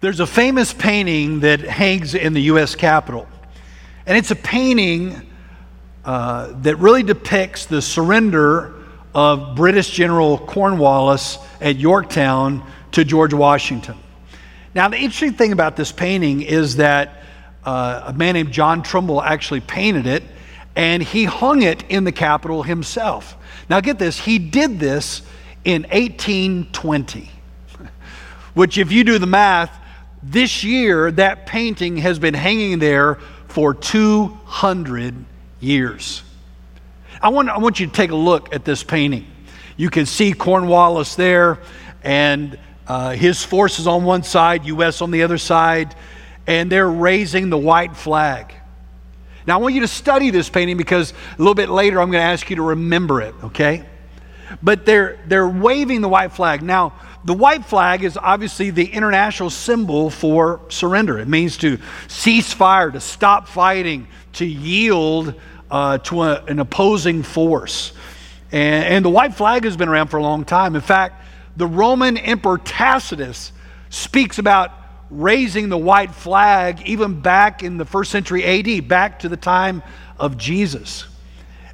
There's a famous painting that hangs in the U.S. Capitol, and it's a painting uh, that really depicts the surrender of British General Cornwallis at Yorktown to George Washington. Now, the interesting thing about this painting is that uh, a man named John Trumbull actually painted it, and he hung it in the Capitol himself. Now, get this, he did this in 1820, which, if you do the math, this year, that painting has been hanging there for 200 years. I want, I want you to take a look at this painting. You can see Cornwallis there, and uh, his forces on one side, U.S. on the other side, and they're raising the white flag. Now, I want you to study this painting because a little bit later I'm going to ask you to remember it, okay? But they're, they're waving the white flag. Now, the white flag is obviously the international symbol for surrender. It means to cease fire, to stop fighting, to yield uh, to a, an opposing force. And, and the white flag has been around for a long time. In fact, the Roman Emperor Tacitus speaks about raising the white flag even back in the first century AD, back to the time of Jesus.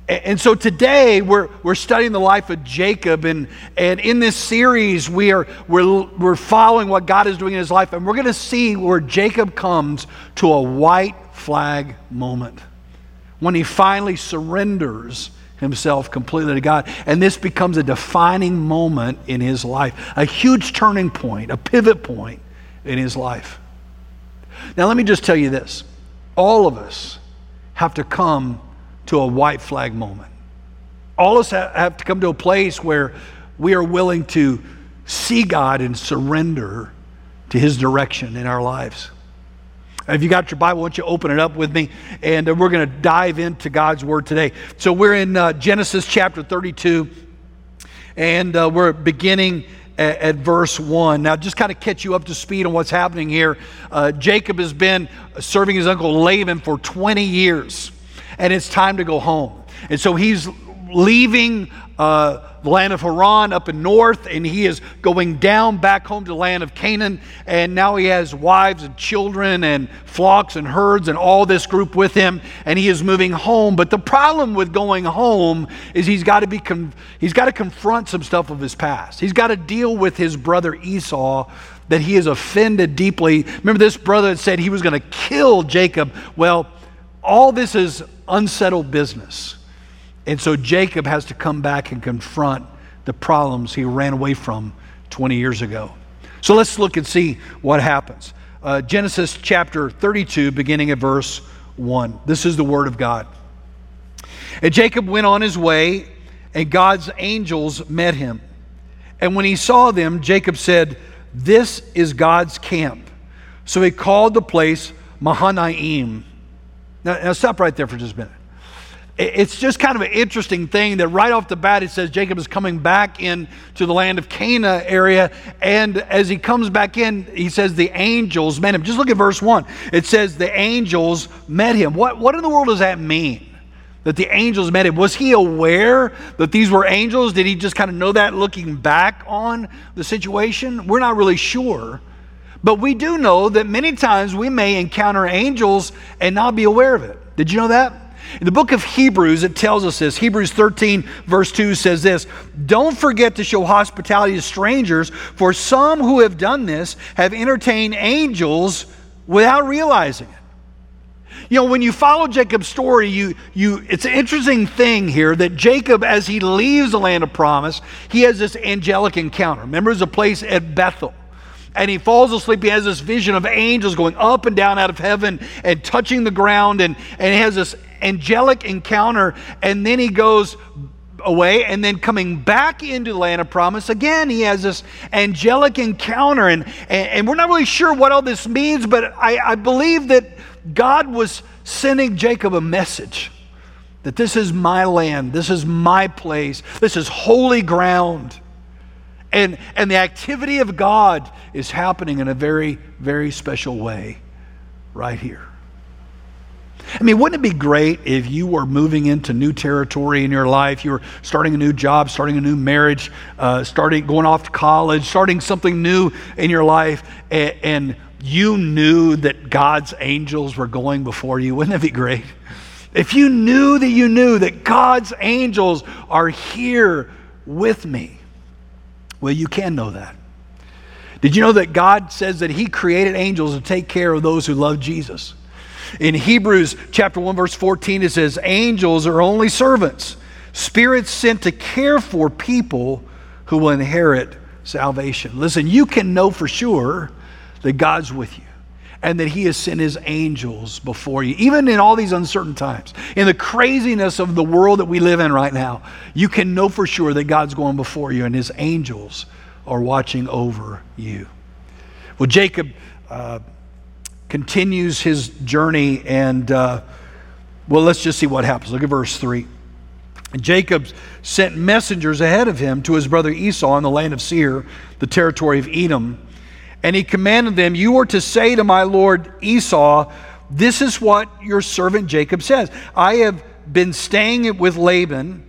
And so today we're, we're studying the life of Jacob, and, and in this series we are, we're, we're following what God is doing in his life, and we're going to see where Jacob comes to a white flag moment when he finally surrenders himself completely to God. And this becomes a defining moment in his life, a huge turning point, a pivot point in his life. Now, let me just tell you this all of us have to come to a white flag moment. All of us have to come to a place where we are willing to see God and surrender to His direction in our lives. If you got your Bible, why don't you open it up with me? And uh, we're going to dive into God's Word today. So we're in uh, Genesis chapter 32, and uh, we're beginning at, at, verse 1. Now, just kind of catch you up to speed on what's happening here. Uh, Jacob has been serving his uncle Laban for 20 years and it's time to go home. And so he's leaving uh, the land of Haran up in north, and he is going down back home to the land of Canaan. And now he has wives and children and flocks and herds and all this group with him, and he is moving home. But the problem with going home is he's got to be con- he's got to confront some stuff of his past. He's got to deal with his brother Esau that he has offended deeply. Remember this brother that said he was going to kill Jacob. Well, all this is unsettled business. And so Jacob has to come back and confront the problems he ran away from 20 years ago. So let's look and see what happens. Uh, Genesis chapter 32, beginning at verse 1. This is the word of God. And Jacob went on his way, and God's angels met him. And when he saw them, Jacob said, This is God's camp. So he called the place Mahanaim now, now stop right there for just a minute. It's just kind of an interesting thing that right off the bat it says Jacob is coming back into the land of Canaan area. And as he comes back in, he says the angels met him. Just look at verse 1. It says the angels met him. What, what in the world does that mean? That the angels met him. Was he aware that these were angels? Did he just kind of know that looking back on the situation? We're not really sure. But we do know that many times we may encounter angels and not be aware of it. Did you know that? In the book of Hebrews, it tells us this. Hebrews 13, verse 2 says this Don't forget to show hospitality to strangers, for some who have done this have entertained angels without realizing it. You know, when you follow Jacob's story, you, you, it's an interesting thing here that Jacob, as he leaves the land of promise, he has this angelic encounter. Remember, there's a place at Bethel and he falls asleep. He has this vision of angels going up and down out of heaven and touching the ground, and, and he has this angelic encounter, and then he goes away and then coming back into the land of promise again he has this angelic encounter and, and, and we're not really sure what all this means but I, I believe that god was sending jacob a message that this is my land this is my place this is holy ground and, and the activity of God is happening in a very, very special way right here. I mean, wouldn't it be great if you were moving into new territory in your life? You were starting a new job, starting a new marriage, uh, starting going off to college, starting something new in your life, and, and you knew that God's angels were going before you? Wouldn't that be great? If you knew that you knew that God's angels are here with me, well, you can know that. Did you know that God says that He created angels to take care of those who love Jesus? In Hebrews chapter 1 verse 14 it says angels are only servants, spirits sent to care for people who will inherit salvation. Listen, you can know for sure that God's with you and that He has sent His angels before you, even in all these uncertain times. In the craziness of the world that we live in right now, you can know for sure that God's going before you and His angels are watching over you. Well, Jacob uh, continues his journey, and uh, well, let's just see what happens. Look at verse 3. Jacob sent messengers ahead of him to his brother Esau in the land of Seir, the territory of Edom. And he commanded them, You are to say to my lord Esau, This is what your servant Jacob says. I have been staying with Laban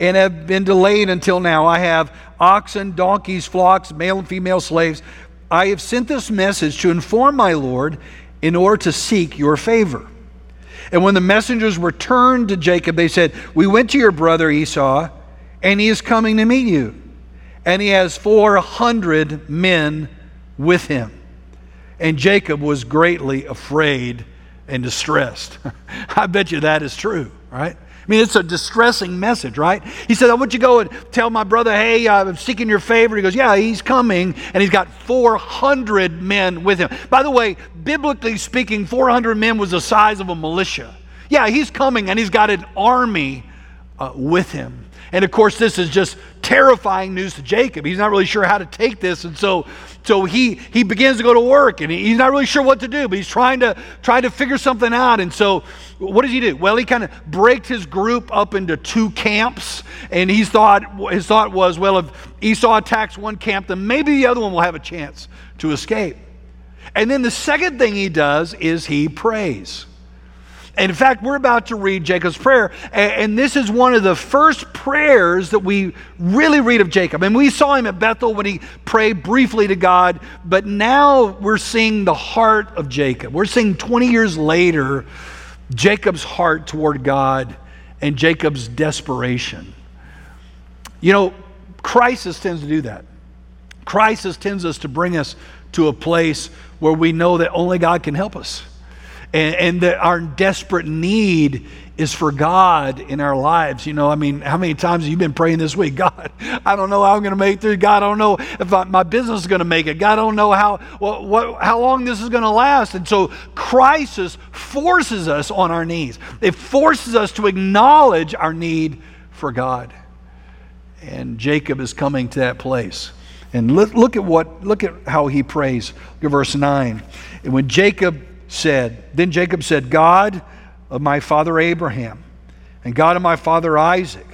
and have been delayed until now. I have oxen, donkeys, flocks, male and female slaves. I have sent this message to inform my Lord in order to seek your favor. And when the messengers returned to Jacob, they said, We went to your brother Esau, and he is coming to meet you. And he has 400 men with him. And Jacob was greatly afraid and distressed. I bet you that is true, right? I mean, it's a distressing message, right? He said, I want you to go and tell my brother, hey, I'm seeking your favor. He goes, Yeah, he's coming. And he's got 400 men with him. By the way, biblically speaking, 400 men was the size of a militia. Yeah, he's coming and he's got an army uh, with him. And of course, this is just terrifying news to Jacob. He's not really sure how to take this. And so, so he, he begins to go to work and he's not really sure what to do, but he's trying to, try to figure something out. And so, what does he do? Well, he kind of breaks his group up into two camps. And he thought, his thought was, well, if Esau attacks one camp, then maybe the other one will have a chance to escape. And then the second thing he does is he prays. And in fact, we're about to read Jacob's prayer. And this is one of the first prayers that we really read of Jacob. And we saw him at Bethel when he prayed briefly to God. But now we're seeing the heart of Jacob. We're seeing 20 years later Jacob's heart toward God and Jacob's desperation. You know, crisis tends to do that. Crisis tends us to bring us to a place where we know that only God can help us and, and that our desperate need is for God in our lives. You know, I mean, how many times have you been praying this week? God, I don't know how I'm going to make through. God, I don't know if I, my business is going to make it. God, I don't know how, well, what, how long this is going to last. And so crisis forces us on our knees. It forces us to acknowledge our need for God. And Jacob is coming to that place. And look, look at what, look at how he prays. Look at verse 9. And when Jacob said, Then Jacob said, God of my father Abraham and God of my father Isaac,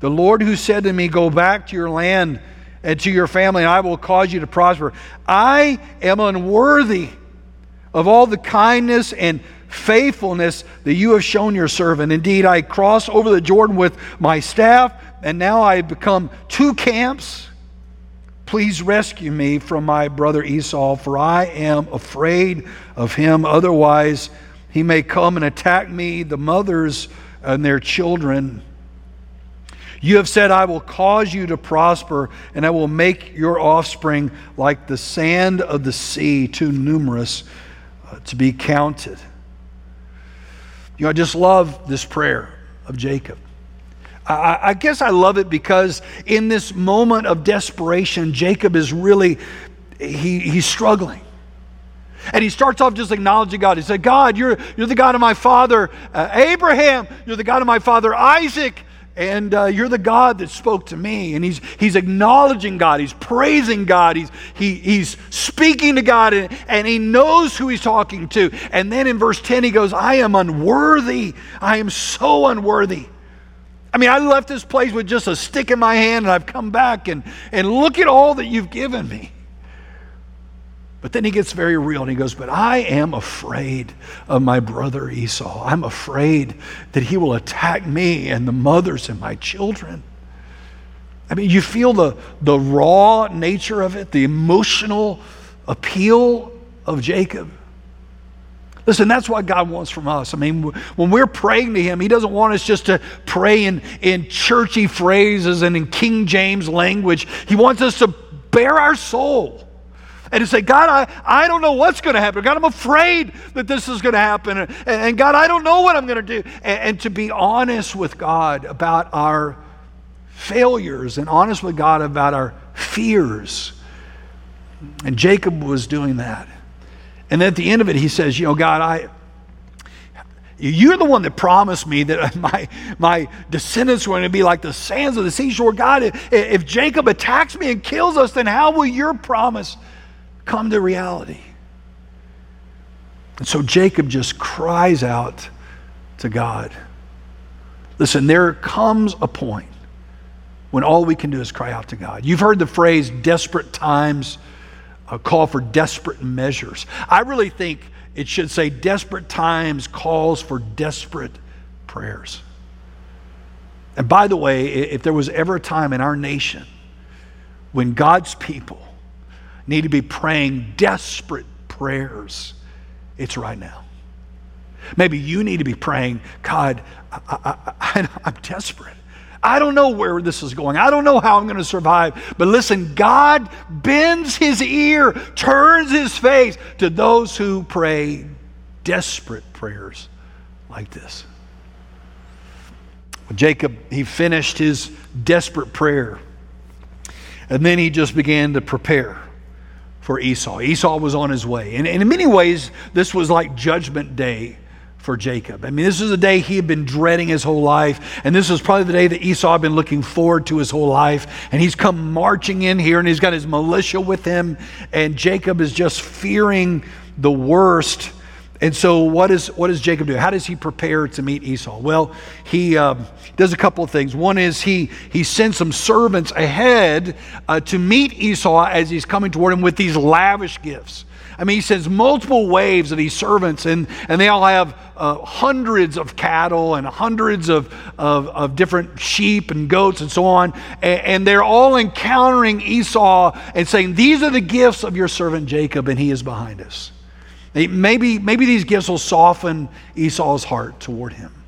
the Lord who said to me, Go back to your land and to your family, and I will cause you to prosper. I am unworthy of all the kindness and faithfulness that you have shown your servant. Indeed, I crossed over the Jordan with my staff, and now I have become two camps. Please rescue me from my brother Esau, for I am afraid of him. Otherwise, he may come and attack me, the mothers and their children. You have said, I will cause you to prosper, and I will make your offspring like the sand of the sea, too numerous uh, to be counted. You know, I just love this prayer of Jacob. I, I guess I love it because in this moment of desperation, Jacob is really, he, he's struggling. And he starts off just acknowledging God. He said, God, you're, you're the God of my father uh, Abraham. You're the God of my father Isaac. And uh, you're the God that spoke to me. And he's, he's acknowledging God. He's praising God. He's, he, he's speaking to God. And, and he knows who he's talking to. And then in verse 10, he goes, I am unworthy. I am so unworthy. I mean, I left this place with just a stick in my hand and I've come back and, and look at all that you've given me. But then he gets very real and he goes, But I am afraid of my brother Esau. I'm afraid that he will attack me and the mothers and my children. I mean, you feel the, the raw nature of it, the emotional appeal of Jacob. Listen, that's what God wants from us. I mean, when we're praying to Him, He doesn't want us just to pray in, in churchy phrases and in King James language. He wants us to bare our soul and to say, God, I, I don't know what's going to happen. God, I'm afraid that this is going to happen. And, and, God, I don't know what I'm going to do. And, and to be honest with God about our failures and honest with God about our fears. And Jacob was doing that. And at the end of it, he says, You know, God, I. You're the one that promised me that my, my descendants were going to be like the sands of the seashore. God, if, if Jacob attacks me and kills us, then how will your promise come to reality? And so Jacob just cries out to God. Listen, there comes a point when all we can do is cry out to God. You've heard the phrase desperate times a call for desperate measures. I really think it should say desperate times calls for desperate prayers. And by the way, if there was ever a time in our nation when God's people need to be praying desperate prayers, it's right now. Maybe you need to be praying, God, I, am desperate. I don't know where this is going. I don't know how I'm going to survive. But listen, God bends his ear, turns his face to those who pray desperate prayers like this. Jacob, he finished his desperate prayer. And then he just began to prepare for Esau. Esau was on his way. And, in many ways, this was like Judgment Day for Jacob. I mean, this is a day he had been dreading his whole life, and this was probably the day that Esau had been looking forward to his whole life. And he's come marching in here, and he's got his militia with him, and Jacob is just fearing the worst. And so, what, is, what does Jacob do? How does he prepare to meet Esau? Well, he um, does a couple of things. One is he, he sends some servants ahead uh, to meet Esau as he's coming toward him with these lavish gifts. I mean, he sends multiple waves of these servants, and, and they all have uh, hundreds of cattle and hundreds of, of, of, different sheep and goats and so on. And, and they're all encountering Esau and saying, These are the gifts of your servant Jacob, and he is behind us. Maybe, maybe these gifts will soften Esau's heart toward him.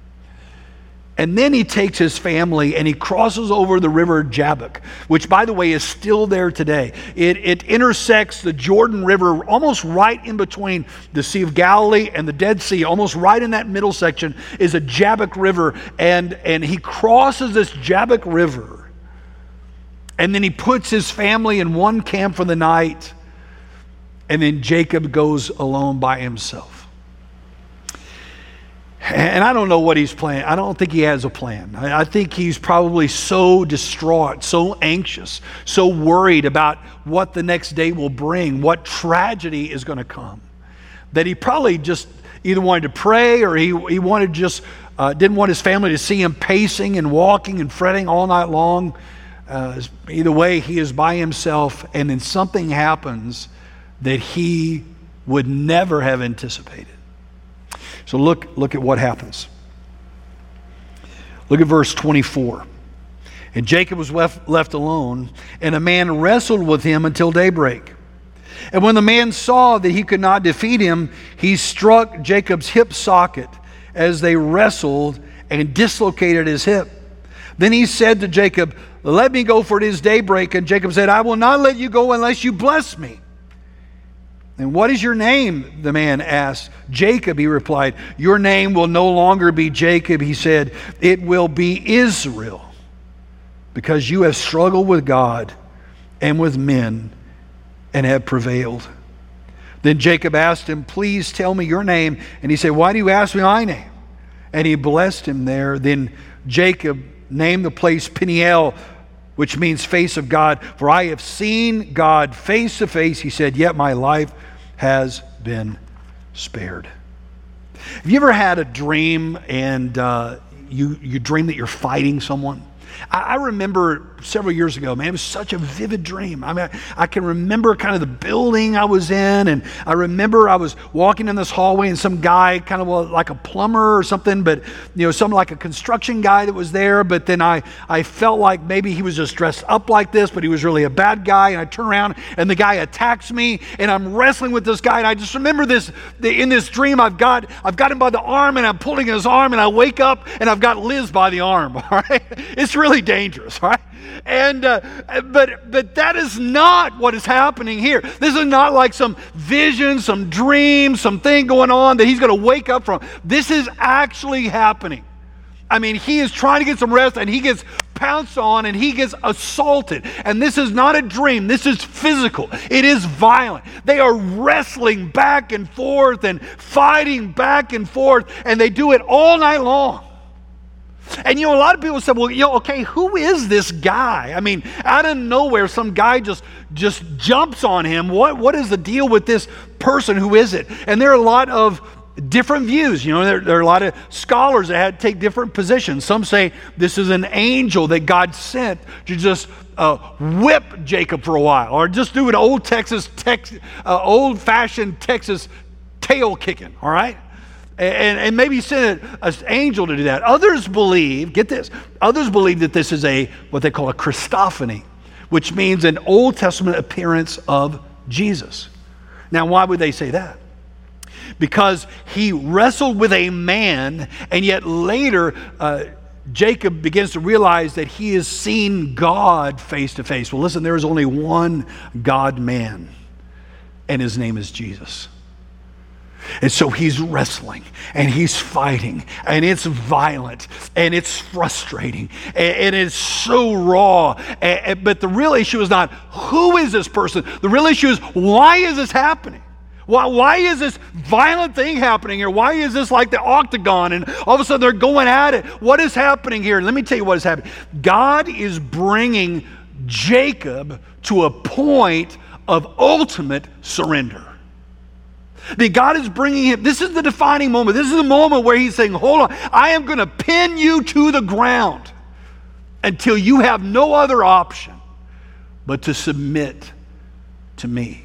And then he takes his family and he crosses over the river Jabbok, which, by the way, is still there today. It, it intersects the Jordan River almost right in between the Sea of Galilee and the Dead Sea. Almost right in that middle section is a Jabbok River. And, and he crosses this Jabbok River. And then he puts his family in one camp for the night. And then Jacob goes alone by himself. And I don't know what he's planning. I don't think he has a plan. I think he's probably so distraught, so anxious, so worried about what the next day will bring, what tragedy is going to come, that he probably just either wanted to pray or he, he wanted just, uh, didn't want his family to see him pacing and walking and fretting all night long. Uh, either way, he is by himself, and then something happens that he would never have anticipated. So look, look at what happens. Look at verse 24. And Jacob was left, left alone, and a man wrestled with him until daybreak. And when the man saw that he could not defeat him, he struck Jacob's hip socket as they wrestled and dislocated his hip. Then he said to Jacob, Let me go, for it is daybreak. And Jacob said, I will not let you go unless you bless me. And what is your name? The man asked. Jacob, he replied. Your name will no longer be Jacob, he said. It will be Israel, because you have struggled with God and with men and have prevailed. Then Jacob asked him, Please tell me your name. And he said, Why do you ask me my name? And he blessed him there. Then Jacob named the place Peniel which means face of God. For I have seen God face to face, he said, yet my life has been spared. Have you ever had a dream and uh, you, you dream that you're fighting someone? I, I remember several years ago, man. It was such a vivid dream. I mean, I, I, can remember kind of the building I was in, and I remember I was walking in this hallway, and some guy, kind of like a plumber or something, but you know, some like a construction guy that was there. But then I, I felt like maybe he was just dressed up like this, but he was really a bad guy. And I turn around, and the guy attacks me, and I'm wrestling with this guy, and I just remember this in this dream. I've got I've got him by the arm, and I'm pulling his arm, and I wake up, and I've got Liz by the arm. All right, it's really dangerous, right? And uh, but but that is not what is happening here. This is not like some vision, some dream, something going on that he's going to wake up from. This is actually happening. I mean, he is trying to get some rest and he gets pounced on and he gets assaulted. And this is not a dream, this is physical, it is violent. They are wrestling back and forth and fighting back and forth, and they do it all night long. And you know, a lot of people say, well, you know, okay, who is this guy? I mean, out of nowhere, some guy just just jumps on him. What what is the deal with this person? Who is it? And there are a lot of different views. You know, there, there, are a lot of scholars that had take different positions. Some say this is an angel that God sent to just uh, whip Jacob for a while, or just do an old Texas, tex, uh, old-fashioned Texas tail kicking. All right. And, and maybe sent an angel to do that. Others believe, get this, others believe that this is a what they call a Christophany, which means an Old Testament appearance of Jesus. Now, why would they say that? Because he wrestled with a man, and yet later, uh, Jacob begins to realize that he has seen God face to face. Well, listen, there is only one God man, and his name is Jesus. And so he's wrestling and he's fighting and it's violent and it's frustrating and, it's so raw. But the real issue is not who is this person? The real issue is why is this happening? Why, why is this violent thing happening here? Why is this like the octagon and all of a sudden they're going at it? What is happening here? Let me tell you what is happening. God is bringing Jacob to a point of ultimate surrender. That God is bringing him, this is the defining moment. This is the moment where he's saying, Hold on, I am going to pin you to the ground until you have no other option but to submit to me.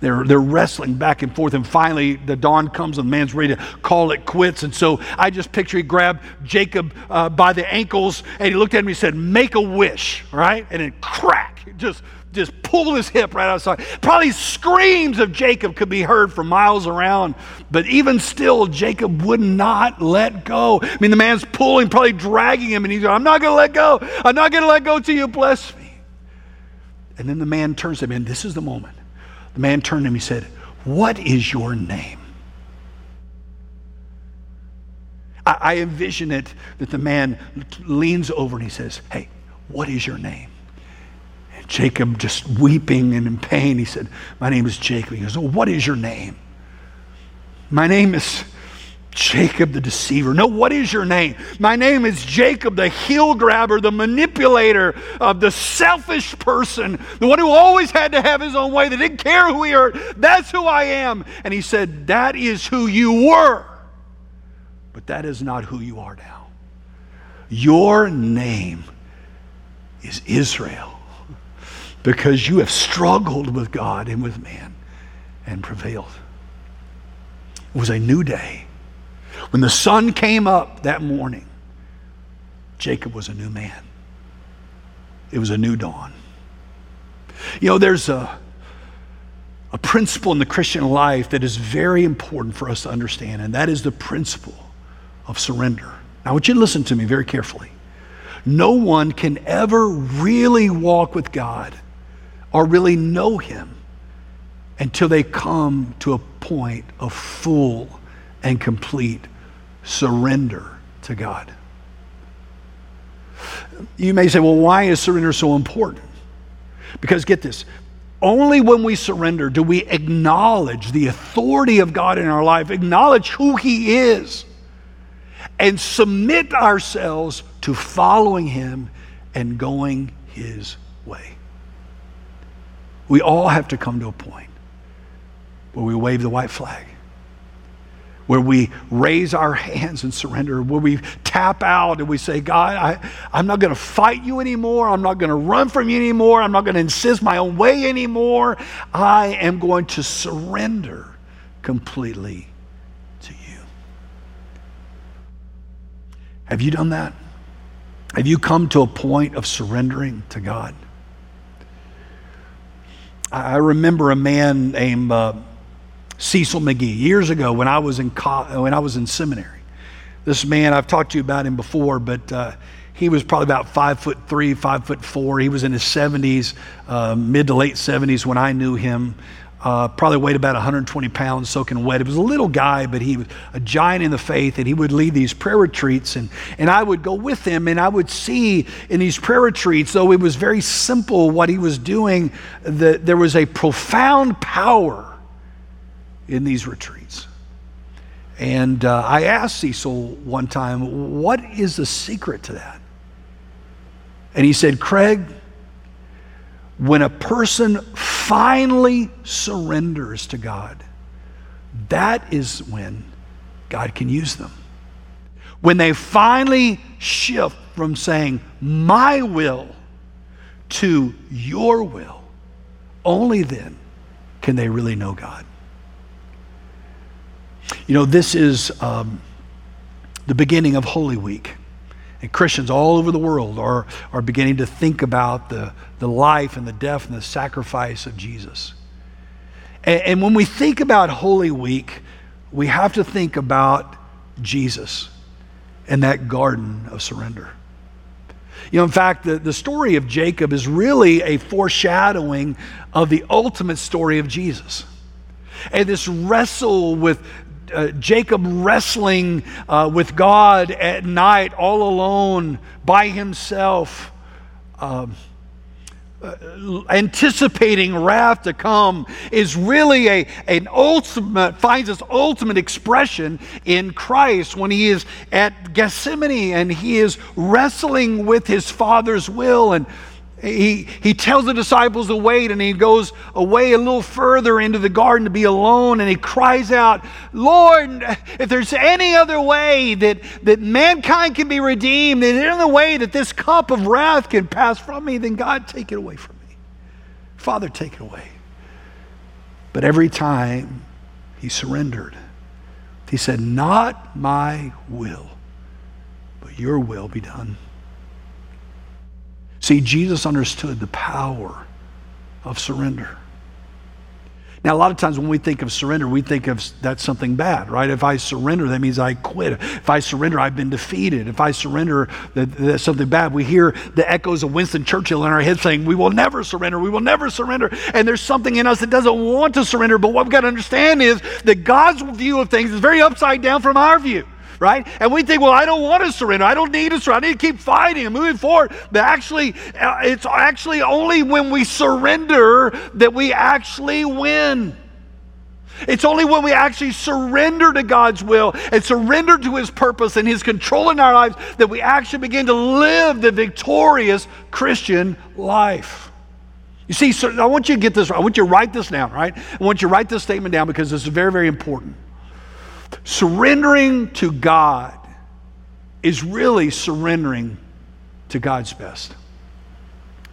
They're, they're wrestling back and forth, and finally the dawn comes, and the man's ready to call it quits. And so I just picture he grabbed Jacob uh, by the ankles, and he looked at him and he said, Make a wish, right? And then crack, just just pulled his hip right outside. Probably screams of Jacob could be heard for miles around, but even still, Jacob would not let go. I mean, the man's pulling, probably dragging him, and he's going, I'm not going to let go. I'm not going to let go till you bless me. And then the man turns to him, and this is the moment. The man turned to him, he said, What is your name? I envision it that the man leans over and he says, Hey, what is your name? Jacob just weeping and in pain. He said, My name is Jacob. He goes, Oh, what is your name? My name is Jacob the deceiver. No, what is your name? My name is Jacob the heel grabber, the manipulator, of the selfish person, the one who always had to have his own way, that didn't care who he hurt. That's who I am. And he said, That is who you were. But that is not who you are now. Your name is Israel because you have struggled with God and with man and prevailed. It was a new day. When the sun came up that morning, Jacob was a new man. It was a new dawn. You know, there's a, a principle in the Christian life that is very important for us to understand, and that is the principle of surrender. Now, I want you to listen to me very carefully. No one can ever really walk with God or really know Him until they come to a point of full and complete surrender to God. You may say, well, why is surrender so important? Because get this only when we surrender do we acknowledge the authority of God in our life, acknowledge who He is, and submit ourselves to following Him and going His way. We all have to come to a point where we wave the white flag, where we raise our hands and surrender, where we tap out and we say, God, I, I'm not going to fight you anymore. I'm not going to run from you anymore. I'm not going to insist my own way anymore. I am going to surrender completely to you. Have you done that? Have you come to a point of surrendering to God? I remember a man named. Uh, Cecil McGee years ago when I was in co- when I was in seminary. This man, I've talked to you about him before, but uh, he was probably about five foot three, five foot four. He was in his 70s, uh, mid to late 70s when I knew him. Uh, probably weighed about 120 pounds, soaking wet. He was a little guy, but he was a giant in the faith, and he would lead these prayer retreats, and, and I would go with him, and I would see in these prayer retreats, though it was very simple what he was doing, that there was a profound power in these retreats. And uh, I asked Cecil one time, What is the secret to that? And he said, Craig, when a person finally surrenders to God, that is when God can use them. When they finally shift from saying, My will to your will, only then can they really know God. You know, this is um, the beginning of Holy Week. And Christians all over the world are, are beginning to think about the, the life and the death and the sacrifice of Jesus. And, and when we think about Holy Week, we have to think about Jesus and that garden of surrender. You know, in fact, the, the story of Jacob is really a foreshadowing of the ultimate story of Jesus. And this wrestle with uh, Jacob wrestling uh, with God at night, all alone, by himself, um, uh, anticipating wrath to come, is really a, an ultimate, finds its ultimate expression in Christ when he is at Gethsemane and he is wrestling with his Father's will. And he, he tells the disciples to wait and he goes away a little further into the garden to be alone and he cries out, Lord, if there's any other way that, that mankind can be redeemed, there's any other way that this cup of wrath can pass from me, then God, take it away from me. Father, take it away. But every time he surrendered, he said, Not my will, but your will be done. See, Jesus understood the power of surrender. Now, a lot of times when we think of surrender, we think of that's something bad, right? If I surrender, that means I quit. If I surrender, I've been defeated. If I surrender, that, that's something bad. We hear the echoes of Winston Churchill in our head saying, We will never surrender. We will never surrender. And there's something in us that doesn't want to surrender. But what we've got to understand is that God's view of things is very upside down from our view right? And we think, well, I don't want to surrender. I don't need to surrender. I need to keep fighting and moving forward. But actually, uh, it's actually only when we surrender that we actually win. It's only when we actually surrender to God's will and surrender to His purpose and His control in our lives that we actually begin to live the victorious Christian life. You see, I want you to get this, I want you to write this down, right? I want you to write this statement down because this is very, very important. Surrendering to God is really surrendering to God's best.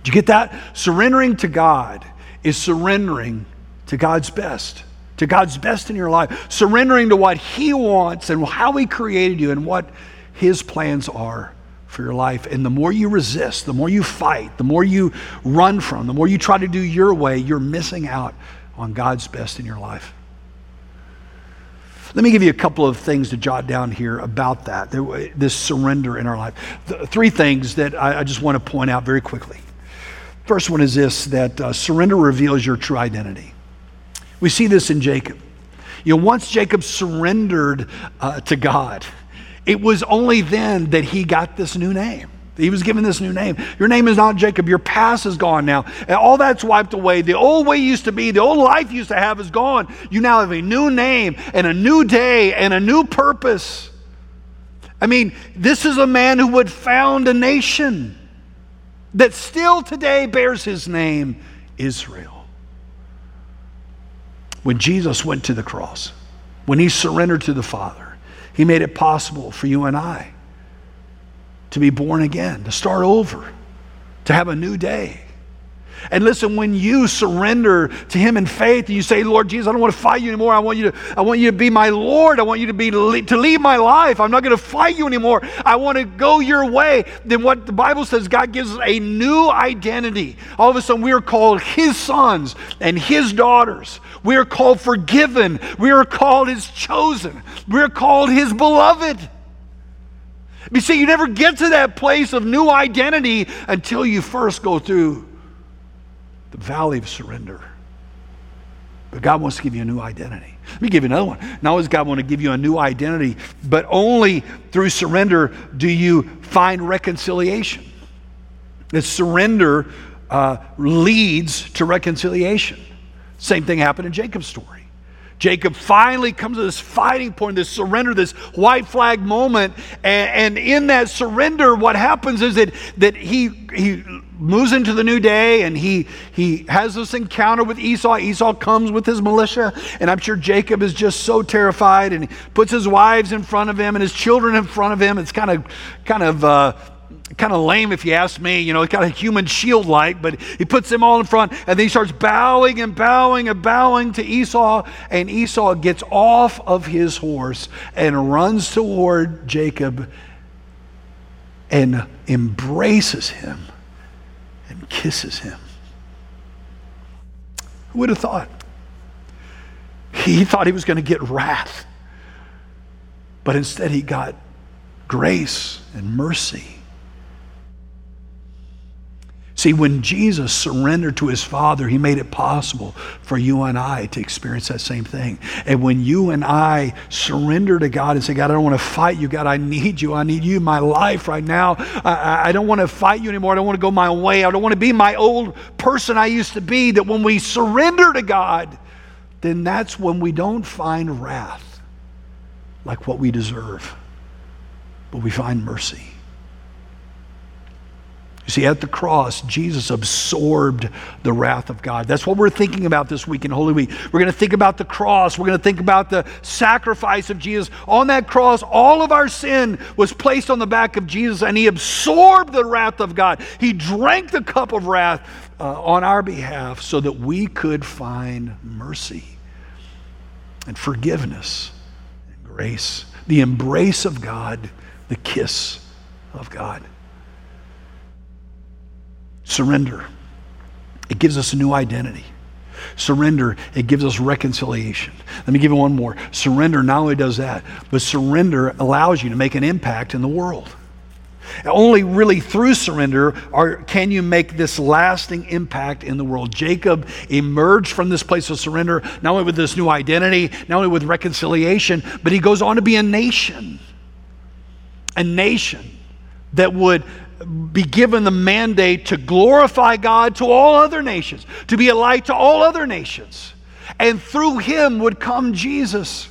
Do you get that? Surrendering to God is surrendering to God's best, to God's best in your life, surrendering to what He wants and how He created you and what His plans are for your life. And the more you resist, the more you fight, the more you run from, the more you try to do your way, you're missing out on God's best in your life. Let me give you a couple of things to jot down here about that, this surrender in our life. three things that I, just want to point out very quickly. First one is this that uh, surrender reveals your true identity. We see this in Jacob. You know, once Jacob surrendered uh, to God, it was only then that he got this new name. He was given this new name. Your name is not Jacob. Your past is gone now. And all that's wiped away. The old way used to be, the old life used to have is gone. You now have a new name and a new day and a new purpose. I mean, this is a man who would found a nation that still today bears his name, Israel. When Jesus went to the cross, when he surrendered to the Father, he made it possible for you and I to be born again, to start over, to have a new day. And listen, when you surrender to Him in faith, and you say, Lord Jesus, I don't want to fight you anymore. I want you to, I want you to be my Lord. I want you to be to lead my life. I'm not going to fight you anymore. I want to go your way. Then what the Bible says, God gives us a new identity. All of a sudden, we are called His sons and His daughters. We are called forgiven. We are called His chosen. We are called His beloved. You see, you never get to that place of new identity until you first go through the valley of surrender. But God wants to give you a new identity. Let me give you another one. Not only does God want to give you a new identity, but only through surrender do you find reconciliation. The surrender uh, leads to reconciliation. Same thing happened in Jacob's story. Jacob finally comes to this fighting point, this surrender, this white flag moment. And, and, in that surrender, what happens is that, that he, he moves into the new day and he, he has this encounter with Esau. Esau comes with his militia. And I'm sure Jacob is just so terrified and he puts his wives in front of him and his children in front of him. It's kind of, kind of, uh, kind of lame if you ask me. You know, kind of human shield like, but he puts them all in front and then he starts bowing and bowing and bowing to Esau. And Esau gets off of his horse and runs toward Jacob and embraces him and kisses him. Who would have thought? He thought he was going to get wrath, but instead he got grace and mercy See, when Jesus surrendered to his Father, he made it possible for you and I to experience that same thing. And when you and I surrender to God and say, God, I don't want to fight you. God, I need you. I need you in my life right now. I, I don't want to fight you anymore. I don't want to go my way. I don't want to be my old person I used to be. That when we surrender to God, then that's when we don't find wrath like what we deserve, but we find mercy. You see, at the cross, Jesus absorbed the wrath of God. That's what we're thinking about this week in Holy Week. We're going to think about the cross. We're going to think about the sacrifice of Jesus. On that cross, all of our sin was placed on the back of Jesus, and He absorbed the wrath of God. He drank the cup of wrath uh, on our behalf so that we could find mercy and forgiveness and grace, the embrace of God, the kiss of God. Surrender. It gives us a new identity. Surrender, it gives us reconciliation. Let me give you one more. Surrender not only does that, but surrender allows you to make an impact in the world. Only really through surrender are, can you make this lasting impact in the world. Jacob emerged from this place of surrender, not only with this new identity, not only with reconciliation, but he goes on to be a nation. A nation that would be given the mandate to glorify God to all other nations, to be a light to all other nations. And through him would come Jesus.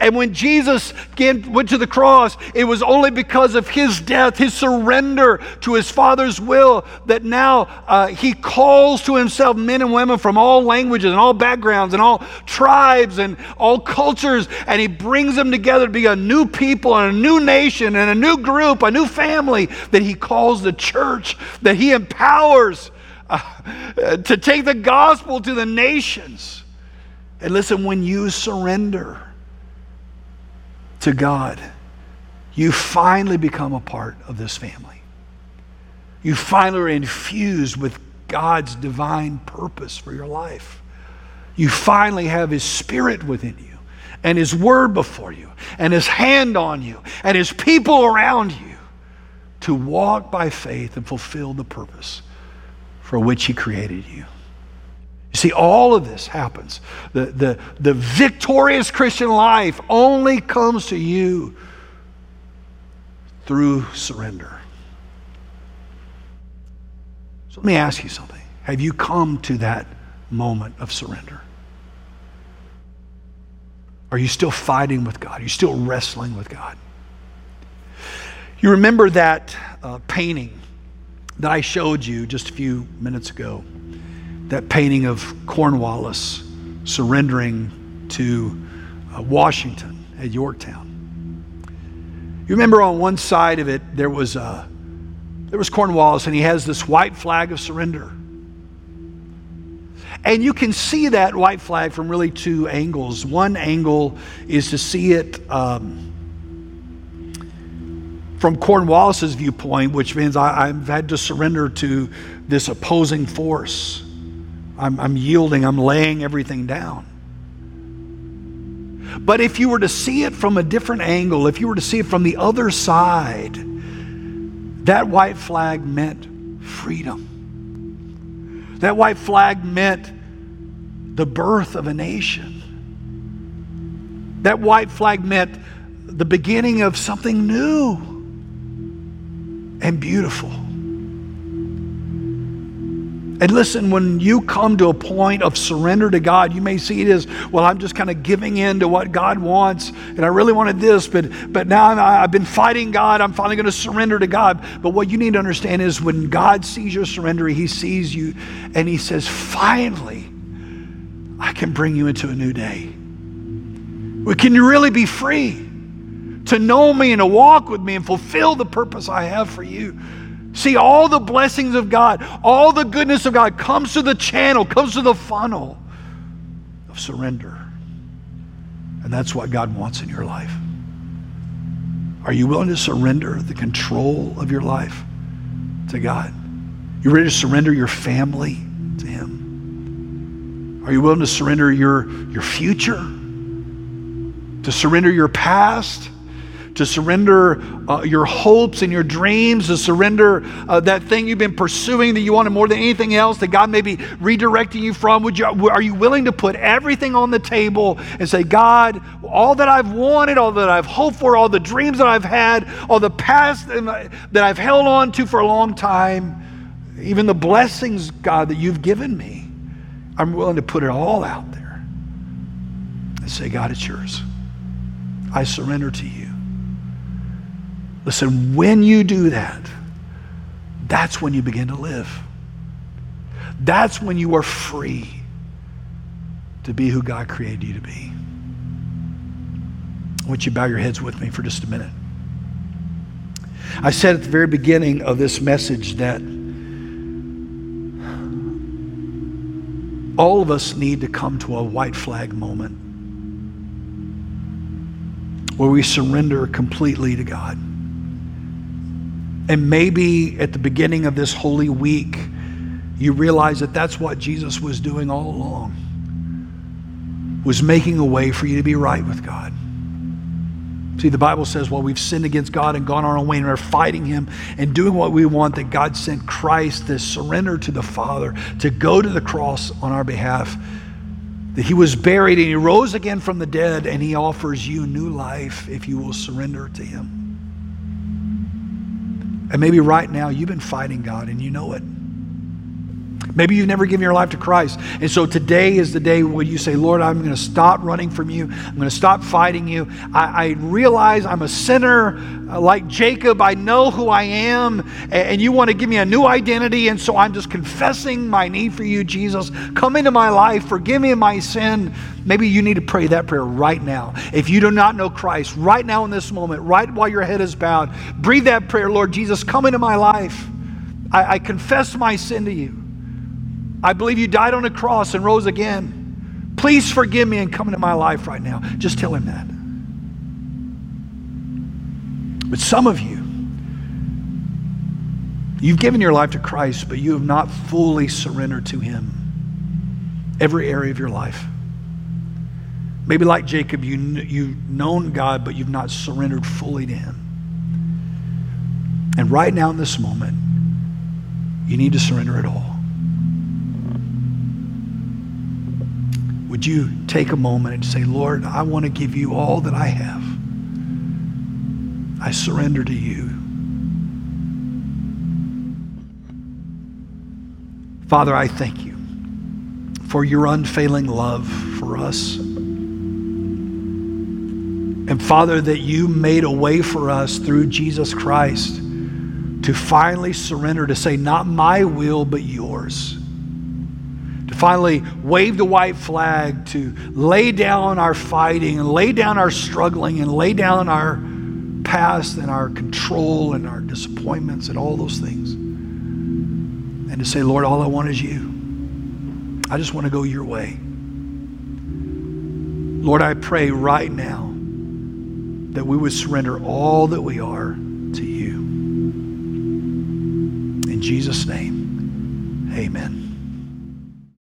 And when Jesus went to the cross, it was only because of his death, his surrender to his Father's will, that now uh, he calls to himself men and women from all languages and all backgrounds and all tribes and all cultures, and he brings them together to be a new people and a new nation and a new group, a new family that he calls the church, that he empowers uh, to take the gospel to the nations. And listen, when you surrender, to God, you finally become a part of this family. You finally are infused with God's divine purpose for your life. You finally have His Spirit within you, and His Word before you, and His hand on you, and His people around you to walk by faith and fulfill the purpose for which He created you. You see, all of this happens. The, the, the victorious Christian life only comes to you through surrender. So let me ask you something. Have you come to that moment of surrender? Are you still fighting with God? Are you still wrestling with God? You remember that uh, painting that I showed you just a few minutes ago that painting of Cornwallis surrendering to uh, Washington at Yorktown. You remember on one side of it there was uh, there was Cornwallis, and he has this white flag of surrender. And you can see that white flag from really two angles. One angle is to see it um, from Cornwallis's viewpoint, which means I, have had to surrender to this opposing force. I'm, I'm yielding, I'm laying everything down. But if you were to see it from a different angle, if you were to see it from the other side, that white flag meant freedom. That white flag meant the birth of a nation. That white flag meant the beginning of something new and beautiful. And listen, when you come to a point of surrender to God, you may see it as, well, I'm just kind of giving in to what God wants, and I really wanted this, but, but now i have been fighting God. I'm finally going to surrender to God. But what you need to understand is when God sees your surrender, He sees you, and He says, finally, I can bring you into a new day. Can you really be free to know me and to walk with me and fulfill the purpose I have for you? See, all the blessings of God, all the goodness of God comes through the channel, comes through the funnel of surrender. And that's what God wants in your life. Are you willing to surrender the control of your life to God? You ready to surrender your family to Him? Are you willing to surrender your, your future? To surrender your past? To surrender uh, your hopes and your dreams, to surrender uh, that thing you've been pursuing that you wanted more than anything else that God may be redirecting you from? Would you, are you willing to put everything on the table and say, God, all that I've wanted, all that I've hoped for, all the dreams that I've had, all the past that I've held on to for a long time, even the blessings, God, that you've given me, I'm willing to put it all out there and say, God, it's yours. I surrender to you. Listen, when you do that, that's when you begin to live. That's when you are free to be who God created you to be. I want you to bow your heads with me for just a minute. I said at the very beginning of this message that all of us need to come to a white flag moment where we surrender completely to God. And maybe at the beginning of this holy week, you realize that that's what Jesus was doing all along. Was making a way for you to be right with God. See, the Bible says, well, we've sinned against God and gone our own way and are fighting Him and doing what we want, that God sent Christ to surrender to the Father, to go to the cross on our behalf, that He was buried and He rose again from the dead, and He offers you new life if you will surrender to Him. And maybe right now you've been fighting God and you know it. Maybe you've never given your life to Christ. And so today is the day when you say, Lord, I'm going to stop running from you. I'm going to stop fighting you. I, I realize I'm a sinner uh, like Jacob. I know who I am. And, you want to give me a new identity. And so I'm just confessing my need for you, Jesus. Come into my life. Forgive me my sin. Maybe you need to pray that prayer right now. If you do not know Christ, right now in this moment, right while your head is bowed, breathe that prayer, Lord Jesus, come into my life. I, I confess my sin to you. I believe you died on a cross and rose again. Please forgive me and come into my life right now. Just tell him that. But some of you, you've given your life to Christ, but you have not fully surrendered to him every area of your life. Maybe like Jacob, you, you've known God, but you've not surrendered fully to him. And right now in this moment, you need to surrender it all. Would you take a moment and say, Lord, I want to give you all that I have. I surrender to you. Father, I thank you for your unfailing love for us. And Father, that you made a way for us through Jesus Christ to finally surrender, to say, Not my will, but yours finally wave the white flag to lay down our fighting and lay down our struggling and lay down our past and our control and our disappointments and all those things. And to say, Lord, all I want is you. I just want to go your way. Lord, I pray right now that we would surrender all that we are to you. In Jesus' name, amen.